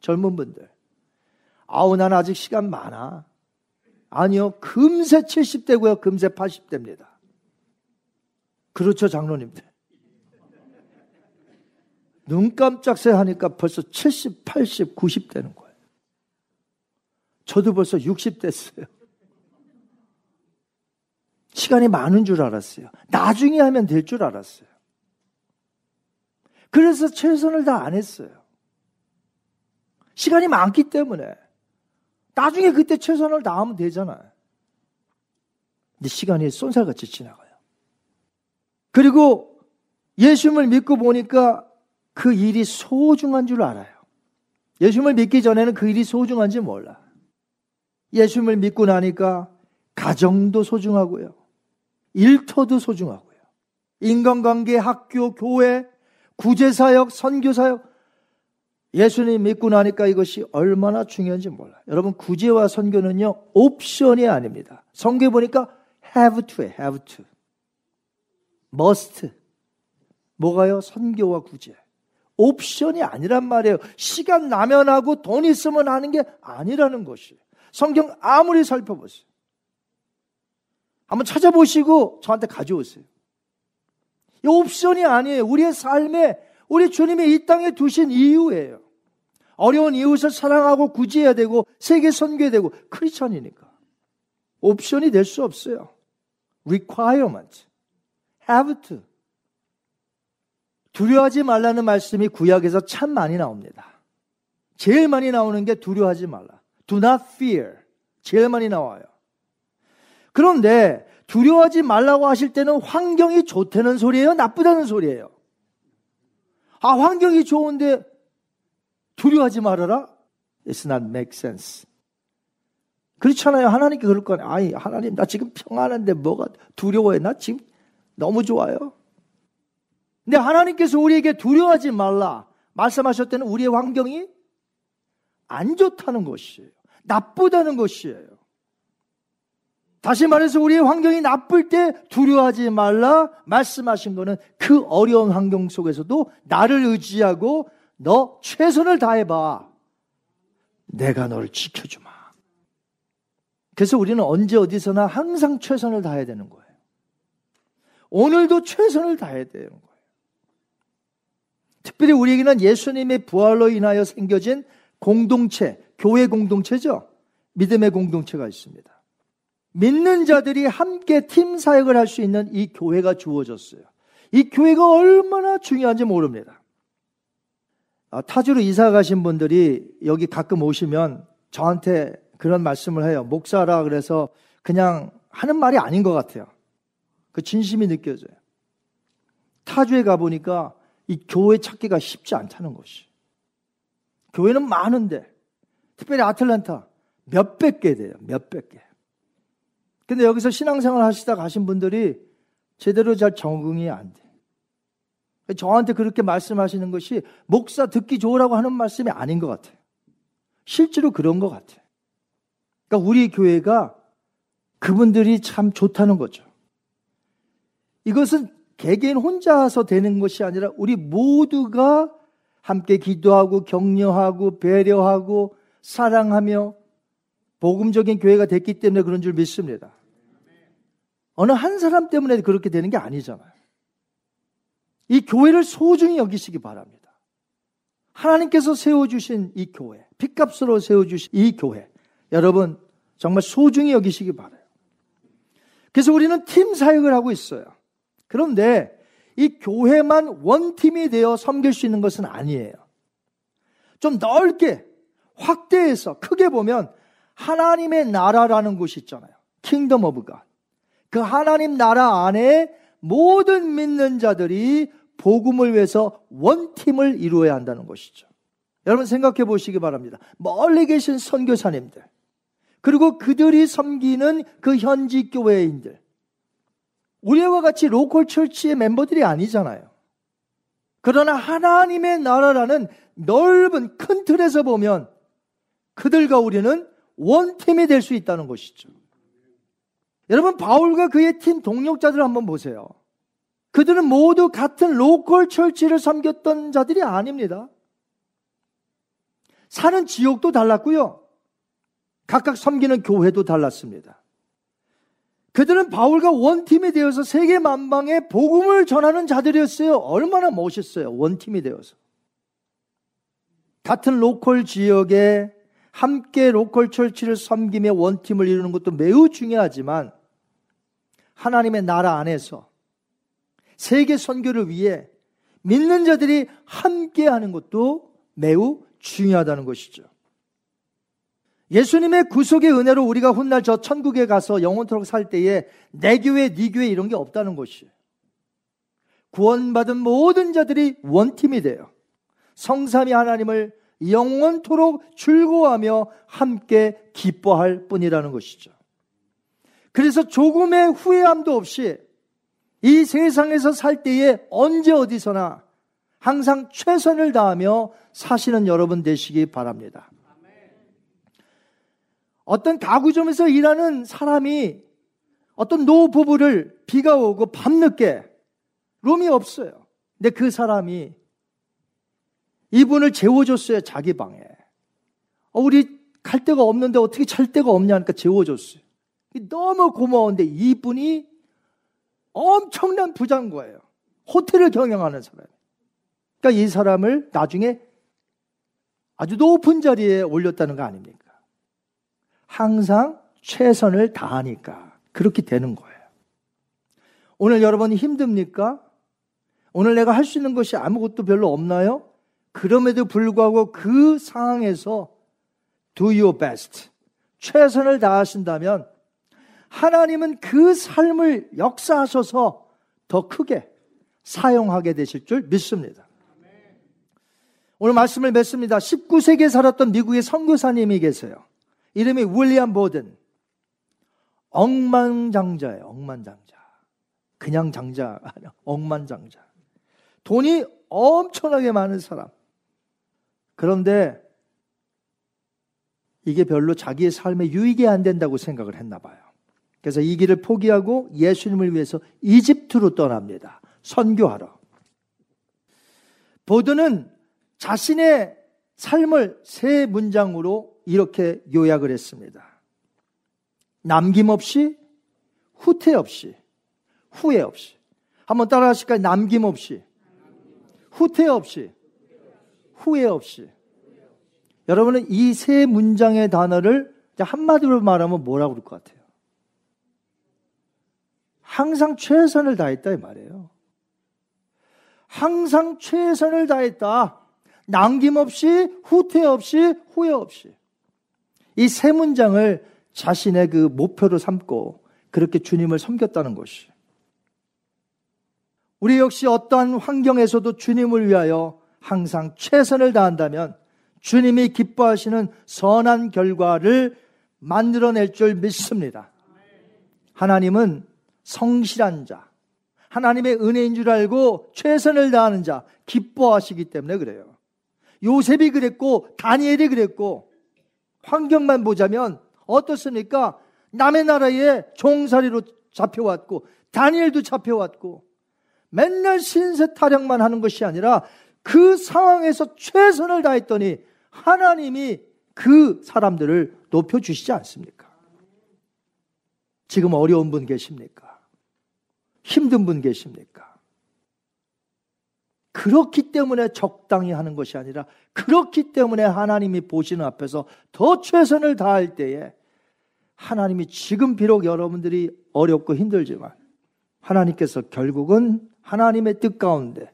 젊은 분들. 아우, 난 아직 시간 많아. 아니요. 금세 70대고요. 금세 80대입니다. 그렇죠, 장로님들. 눈 깜짝새 하니까 벌써 70, 80, 90 되는 거예요. 저도 벌써 60 됐어요. 시간이 많은 줄 알았어요. 나중에 하면 될 줄 알았어요. 그래서 최선을 다 안 했어요. 시간이 많기 때문에. 나중에 그때 최선을 다하면 되잖아요. 근데 시간이 쏜살같이 지나가요. 그리고 예수님을 믿고 보니까 그 일이 소중한 줄 알아요. 예수님을 믿기 전에는 그 일이 소중한지 몰라. 예수님을 믿고 나니까 가정도 소중하고요. 일터도 소중하고요. 인간관계, 학교, 교회, 구제사역, 선교사역. 예수님 믿고 나니까 이것이 얼마나 중요한지 몰라요. 여러분, 구제와 선교는요, 옵션이 아닙니다. 성경에 보니까 have to, have to. must. 뭐가요? 선교와 구제. 옵션이 아니란 말이에요. 시간 나면 하고 돈 있으면 하는 게 아니라는 것이에요. 성경 아무리 살펴보세요. 한번 찾아보시고 저한테 가져오세요. 이 옵션이 아니에요. 우리의 삶에 우리 주님이 이 땅에 두신 이유예요. 어려운 이웃을 사랑하고 구제해야 되고 세계 선교해야 되고 크리스천이니까 옵션이 될 수 없어요. requirement, have to. 두려워하지 말라는 말씀이 구약에서 참 많이 나옵니다. 제일 많이 나오는 게 두려워하지 말라. Do not fear. 제일 많이 나와요. 그런데 두려워하지 말라고 하실 때는 환경이 좋다는 소리예요? 나쁘다는 소리예요? 아, 환경이 좋은데 두려워하지 말아라? It's not make sense. 그렇잖아요. 하나님께 그럴 거 아니에요. 아니, 하나님, 나 지금 평안한데 뭐가 두려워해? 나 지금 너무 좋아요. 근데 하나님께서 우리에게 두려워하지 말라 말씀하셨을 때는 우리의 환경이 안 좋다는 것이에요. 나쁘다는 것이에요. 다시 말해서 우리의 환경이 나쁠 때 두려워하지 말라 말씀하신 거는 그 어려운 환경 속에서도 나를 의지하고 너 최선을 다해봐. 내가 너를 지켜주마. 그래서 우리는 언제 어디서나 항상 최선을 다해야 되는 거예요. 오늘도 최선을 다해야 되는 거예요. 특별히 우리에게는 예수님의 부활로 인하여 생겨진 공동체, 교회 공동체죠. 믿음의 공동체가 있습니다. 믿는 자들이 함께 팀 사역을 할 수 있는 이 교회가 주어졌어요. 이 교회가 얼마나 중요한지 모릅니다. 아, 타주로 이사 가신 분들이 여기 가끔 오시면 저한테 그런 말씀을 해요. 목사라 그래서 그냥 하는 말이 아닌 것 같아요. 그 진심이 느껴져요. 타주에 가보니까 이 교회 찾기가 쉽지 않다는 것이. 교회는 많은데, 특별히 아틀란타 몇백 개 돼요. 몇백 개. 근데 여기서 신앙생활 하시다 가신 분들이 제대로 잘 적응이 안 돼. 저한테 그렇게 말씀하시는 것이 목사 듣기 좋으라고 하는 말씀이 아닌 것 같아요. 실제로 그런 것 같아요. 그러니까 우리 교회가 그분들이 참 좋다는 거죠. 이것은 개개인 혼자서 되는 것이 아니라 우리 모두가 함께 기도하고 격려하고 배려하고 사랑하며 복음적인 교회가 됐기 때문에 그런 줄 믿습니다. 어느 한 사람 때문에 그렇게 되는 게 아니잖아요. 이 교회를 소중히 여기시기 바랍니다. 하나님께서 세워주신 이 교회, 핏값으로 세워주신 이 교회, 여러분 정말 소중히 여기시기 바라요. 그래서 우리는 팀 사역을 하고 있어요. 그런데 이 교회만 one team이 되어 섬길 수 있는 것은 아니에요. 좀 넓게, 확대해서 크게 보면 하나님의 나라라는 곳이 있잖아요. Kingdom of God. 그 하나님 나라 안에 모든 믿는 자들이 복음을 위해서 one team을 이루어야 한다는 것이죠. 여러분 생각해 보시기 바랍니다. 멀리 계신 선교사님들, 그리고 그들이 섬기는 그 현지 교회인들, 우리와 같이 local church의 멤버들이 아니잖아요. 그러나 하나님의 나라라는 넓은 큰 틀에서 보면 그들과 우리는 one team이 될 수 있다는 것이죠. 여러분, 바울과 그의 팀 동력자들 한번 보세요. 그들은 모두 같은 local church를 섬겼던 자들이 아닙니다. 사는 지역도 달랐고요. 각각 섬기는 교회도 달랐습니다. 그들은 바울과 one team이 되어서 세계 만방에 복음을 전하는 자들이었어요. 얼마나 멋있어요. one team이 되어서. 같은 local 지역에 함께 local church를 섬기며 one team을 이루는 것도 매우 중요하지만 하나님의 나라 안에서 세계 선교를 위해 믿는 자들이 함께 하는 것도 매우 중요하다는 것이죠. 예수님의 구속의 은혜로 우리가 훗날 저 천국에 가서 영원토록 살 때에 내 교회, 네 교회 이런 게 없다는 것이에요. 구원받은 모든 자들이 one team이 돼요. 성삼이 하나님을 영원토록 즐거워하며 함께 기뻐할 뿐이라는 것이죠. 그래서 조금의 후회함도 없이 이 세상에서 살 때에 언제 어디서나 항상 최선을 다하며 사시는 여러분 되시기 바랍니다. 어떤 가구점에서 일하는 사람이 어떤 노부부를 비가 오고 밤늦게 룸이 없어요. 근데 그 사람이 이분을 재워줬어요. 자기 방에. 어, 우리 갈 데가 없는데 어떻게 잘 데가 없냐 하니까 재워줬어요. 너무 고마운데 이분이 엄청난 부자인 거예요. 호텔을 경영하는 사람. 그러니까 이 사람을 나중에 아주 높은 자리에 올렸다는 거 아닙니까? 항상 최선을 다하니까 그렇게 되는 거예요. 오늘 여러분이 힘듭니까? 오늘 내가 할 수 있는 것이 아무것도 별로 없나요? 그럼에도 불구하고 그 상황에서 do your best. 최선을 다하신다면 하나님은 그 삶을 역사하셔서 더 크게 사용하게 되실 줄 믿습니다. 오늘 말씀을 맺습니다. 19세기에 살았던 미국의 선교사님이 계세요. 이름이 윌리엄 보든. 억만장자예요, 억만장자. 그냥 장자, 아니야, 억만장자. 돈이 엄청나게 많은 사람. 그런데 이게 별로 자기의 삶에 유익이 안 된다고 생각을 했나 봐요. 그래서 이 길을 포기하고 예수님을 위해서 이집트로 떠납니다. 선교하러. 보드는 자신의 삶을 세 문장으로 이렇게 요약을 했습니다. 남김없이, 후퇴 없이, 후회 없이. 한번 따라 하실까요? 남김없이, 후퇴 없이, 후회 없이. 여러분은 이 세 문장의 단어를 한마디로 말하면 뭐라고 그럴 것 같아요? 항상 최선을 다했다 이 말이에요. 항상 최선을 다했다. 남김없이 후퇴 없이 후회 없이. 이 세 문장을 자신의 그 목표로 삼고 그렇게 주님을 섬겼다는 것이. 우리 역시 어떠한 환경에서도 주님을 위하여 항상 최선을 다한다면 주님이 기뻐하시는 선한 결과를 만들어낼 줄 믿습니다. 하나님은 성실한 자, 하나님의 은혜인 줄 알고 최선을 다하는 자, 기뻐하시기 때문에 그래요. 요셉이 그랬고, 다니엘이 그랬고, 환경만 보자면 어떻습니까? 남의 나라에 종살이로 잡혀왔고, 다니엘도 잡혀왔고, 맨날 신세 타령만 하는 것이 아니라 그 상황에서 최선을 다했더니 하나님이 그 사람들을 높여주시지 않습니까? 지금 어려운 분 계십니까? 힘든 분 계십니까? 그렇기 때문에 적당히 하는 것이 아니라 그렇기 때문에 하나님이 보시는 앞에서 더 최선을 다할 때에 하나님이 지금 비록 여러분들이 어렵고 힘들지만 하나님께서 결국은 하나님의 뜻 가운데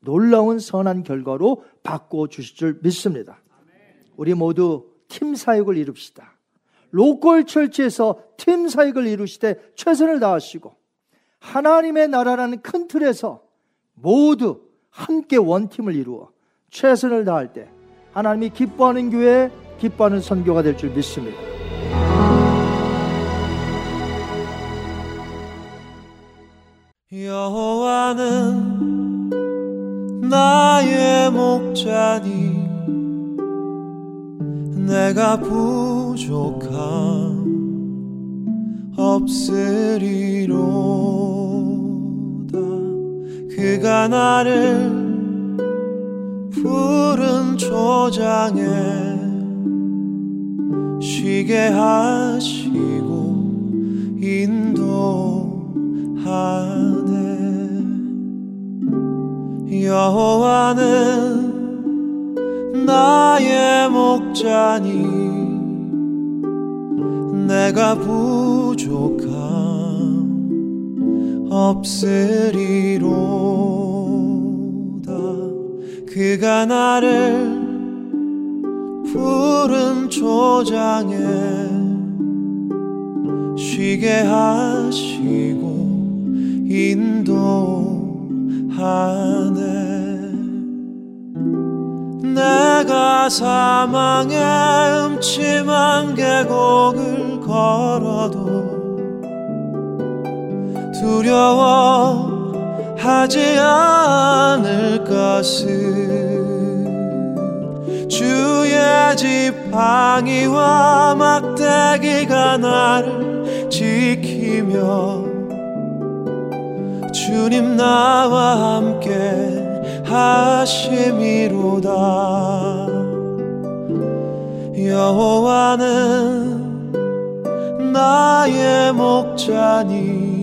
놀라운 선한 결과로 바꾸어 주실 줄 믿습니다. 우리 모두 팀 사역을 이룹시다. 로컬 철치에서 팀 사역을 이루시되 최선을 다하시고 하나님의 나라라는 큰 틀에서 모두 함께 원팀을 이루어 최선을 다할 때 하나님이 기뻐하는 교회, 기뻐하는 선교가 될 줄 믿습니다. 여호와는 나의 목자니 내가 부족함 없으리로다 그가 나를 푸른 초장에 쉬게 하시고 인도하네. 여호와는 나의 목자니 내가 부족함 없으리로 그가 나를 푸른 초장에 쉬게 하시고 인도하네. 내가 사망의 음침한 계곡을 걸어도 두려워하지 않을 것을 주의 지팡이와 막대기가 나를 지키며 주님 나와 함께 하심이로다. 여호와는 나의 목자니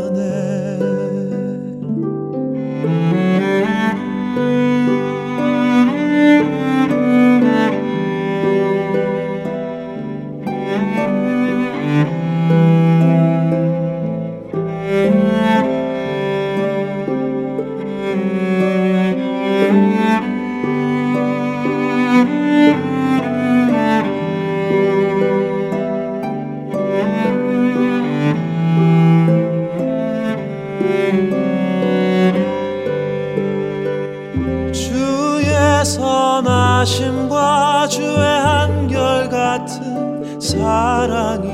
사랑이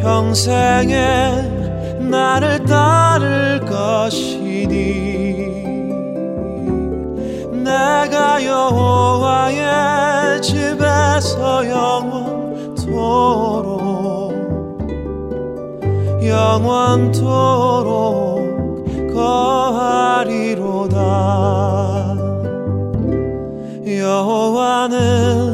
평생에 나를 따를 것이니 내가 여호와의 집에서 영원토록 영원토록 거하리로다. 여호와는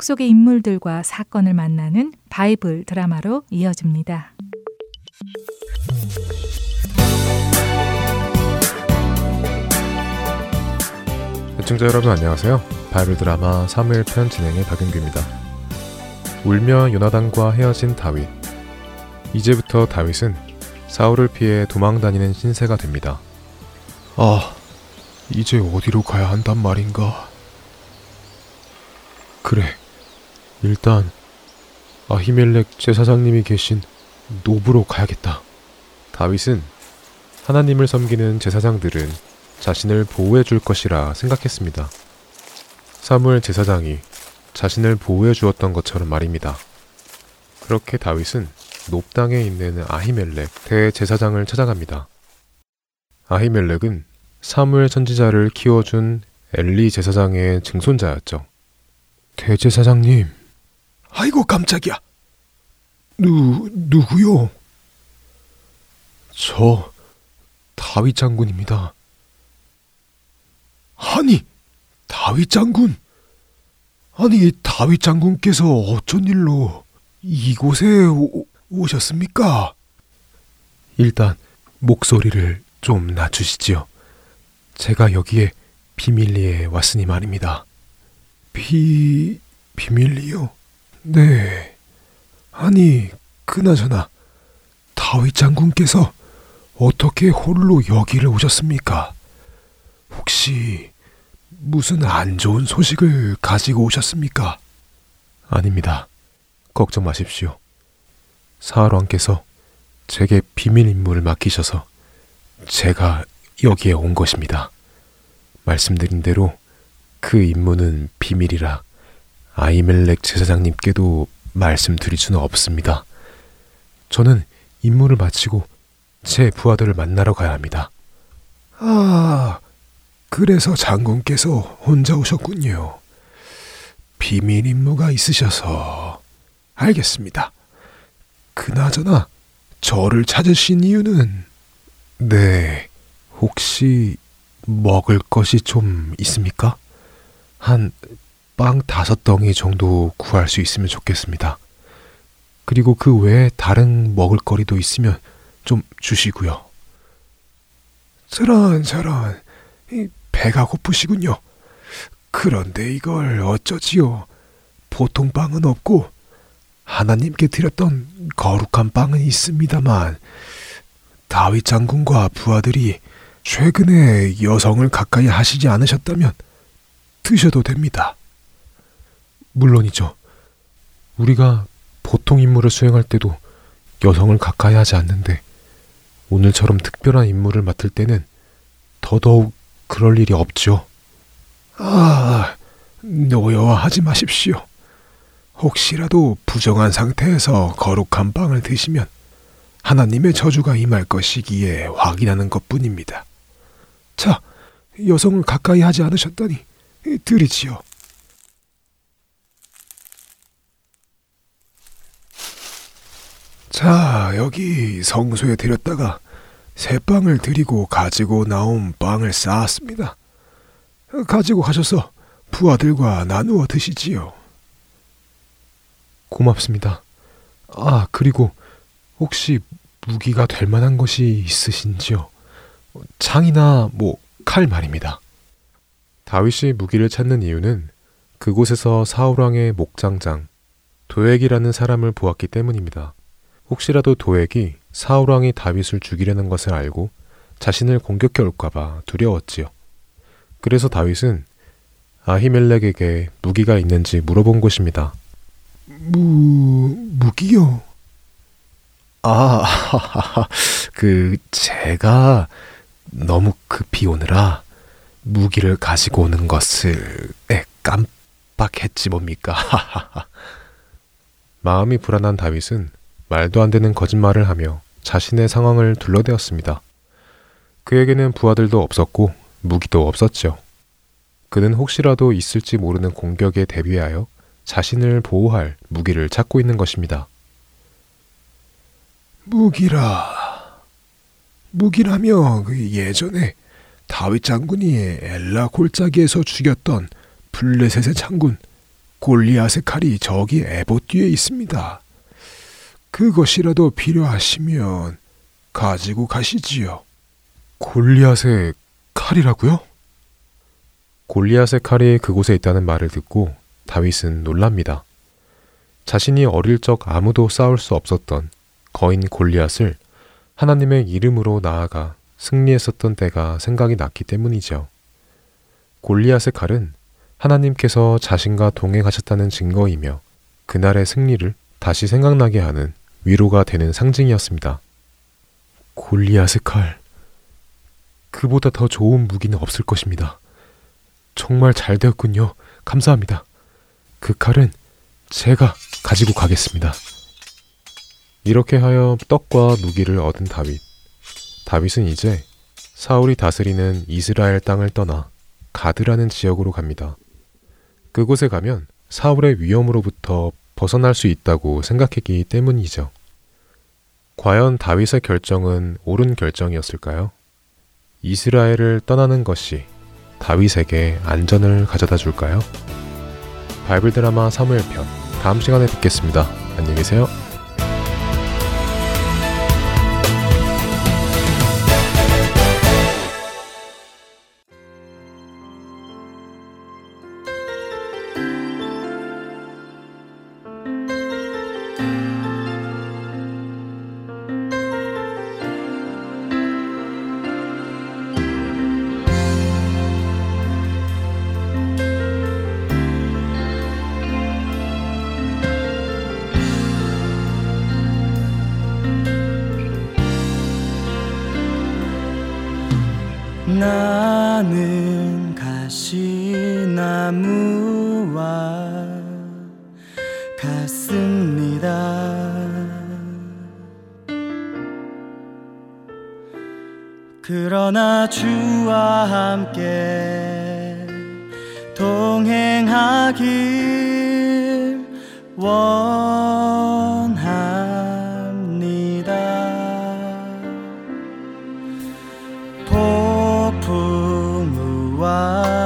성경 속의 인물들과 사건을 만나는 바이블 드라마로 이어집니다. 애청자 여러분 안녕하세요. 바이블 드라마 3일 편 진행의 박윤규입니다. 울며 요나단과 헤어진 다윗. 이제부터 다윗은 사울을 피해 도망 다니는 신세가 됩니다. 아, 이제 어디로 가야 한단 말인가? 그래, 일단 아히멜렉 제사장님이 계신 노브로 가야겠다. 다윗은 하나님을 섬기는 제사장들은 자신을 보호해 줄 것이라 생각했습니다. 사무엘 제사장이 자신을 보호해 주었던 것처럼 말입니다. 그렇게 다윗은 높당에 있는 아히멜렉 대제사장을 찾아갑니다. 아히멜렉은 사무엘 선지자를 키워준 엘리 제사장의 증손자였죠. 대제사장님. 아이고 깜짝이야. 누 누구요? 저 다윗 장군입니다. 아니 다윗 장군. 아니 다윗 장군께서 어쩐 일로 이곳에 오, 오셨습니까? 일단 목소리를 좀 낮추시지요. 제가 여기에 비밀리에 왔으니 말입니다. 비 비밀리요? 네. 아니 그나저나 다윗 장군께서 어떻게 홀로 여기를 오셨습니까? 혹시 무슨 안 좋은 소식을 가지고 오셨습니까? 아닙니다. 걱정 마십시오. 사하왕께서 제게 비밀 임무를 맡기셔서 제가 여기에 온 것입니다. 말씀드린 대로 그 임무는 비밀이라 아이멜렉 제사장님께도 말씀드릴 수는 없습니다. 저는 임무를 마치고 제 부하들을 만나러 가야 합니다. 아, 그래서 장군께서 혼자 오셨군요. 비밀 임무가 있으셔서 알겠습니다. 그나저나 저를 찾으신 이유는 네, 혹시 먹을 것이 좀 있습니까? 한 빵 다섯 덩이 정도 구할 수 있으면 좋겠습니다. 그리고 그 외에 다른 먹을거리도 있으면 좀 주시고요. 저런 저런 배가 고프시군요. 그런데 이걸 어쩌지요? 보통 빵은 없고 하나님께 드렸던 거룩한 빵은 있습니다만 다윗 장군과 부하들이 최근에 여성을 가까이 하시지 않으셨다면 드셔도 됩니다. 물론이죠. 우리가 보통 임무를 수행할 때도 여성을 가까이 하지 않는데 오늘처럼 특별한 임무를 맡을 때는 더더욱 그럴 일이 없죠. 아, 노여워하지 마십시오. 혹시라도 부정한 상태에서 거룩한 빵을 드시면 하나님의 저주가 임할 것이기에 확인하는 것 뿐입니다. 자, 여성을 가까이 하지 않으셨다니 드리지요. 자, 여기 성소에 드렸다가 새 빵을 드리고 가지고 나온 빵을 쌓았습니다. 가지고 가셔서 부하들과 나누어 드시지요. 고맙습니다. 아, 그리고 혹시 무기가 될 만한 것이 있으신지요? 창이나 뭐 칼 말입니다. 다윗이 무기를 찾는 이유는 그곳에서 사울 왕의 목장장 도액이라는 사람을 보았기 때문입니다. 혹시라도 도액이 사울왕이 다윗을 죽이려는 것을 알고 자신을 공격해 올까봐 두려웠지요. 그래서 다윗은 아히멜렉에게 무기가 있는지 물어본 것입니다. 무 무기요? 아, 그 제가 너무 급히 오느라 무기를 가지고 오는 것을 에, 깜빡했지 뭡니까? 마음이 불안한 다윗은 말도 안 되는 거짓말을 하며 자신의 상황을 둘러대었습니다. 그에게는 부하들도 없었고 무기도 없었죠. 그는 혹시라도 있을지 모르는 공격에 대비하여 자신을 보호할 무기를 찾고 있는 것입니다. 무기라. 무기라며 그 예전에 다윗 장군이 엘라 골짜기에서 죽였던 블레셋의 장군 골리앗의 칼이 저기 에봇 뒤에 있습니다. 그것이라도 필요하시면 가지고 가시지요. 골리앗의 칼이라고요? 골리앗의 칼이 그곳에 있다는 말을 듣고 다윗은 놀랍니다. 자신이 어릴 적 아무도 싸울 수 없었던 거인 골리앗을 하나님의 이름으로 나아가 승리했었던 때가 생각이 났기 때문이죠. 골리앗의 칼은 하나님께서 자신과 동행하셨다는 증거이며 그날의 승리를 다시 생각나게 하는 위로가 되는 상징이었습니다. 골리앗의 칼. 그보다 더 좋은 무기는 없을 것입니다. 정말 잘 되었군요. 감사합니다. 그 칼은 제가 가지고 가겠습니다. 이렇게 하여 떡과 무기를 얻은 다윗. 다윗은 이제 사울이 다스리는 이스라엘 땅을 떠나 가드라는 지역으로 갑니다. 그곳에 가면 사울의 위험으로부터 벗어날 수 있다고 생각했기 때문이죠. 과연 다윗의 결정은 옳은 결정이었을까요? 이스라엘을 떠나는 것이 다윗에게 안전을 가져다 줄까요? 바이블 드라마 사무엘 편 다음 시간에 듣겠습니다. 안녕히 계세요.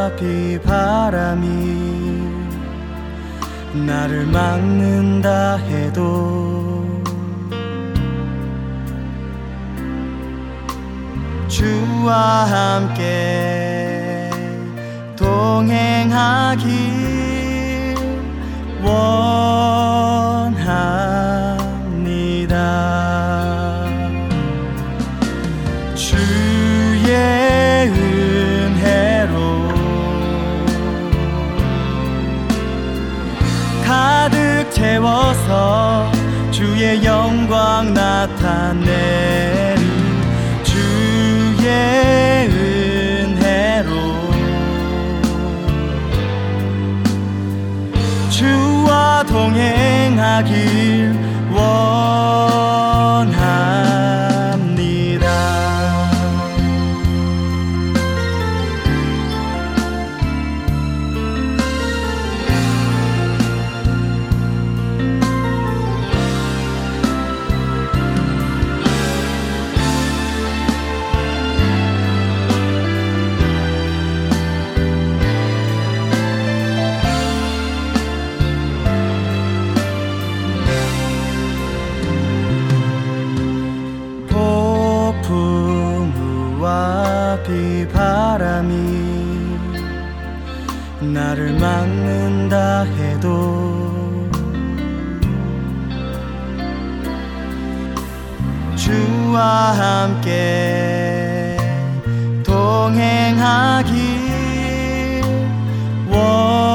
폭풍우와 비바람이 나를 막는다 해도 주와 함께 동행하길 원합 채워서 주의 영광 나타내리. 주의 은혜로. 주와 동행하길 원 주와 함께 동행하길 원합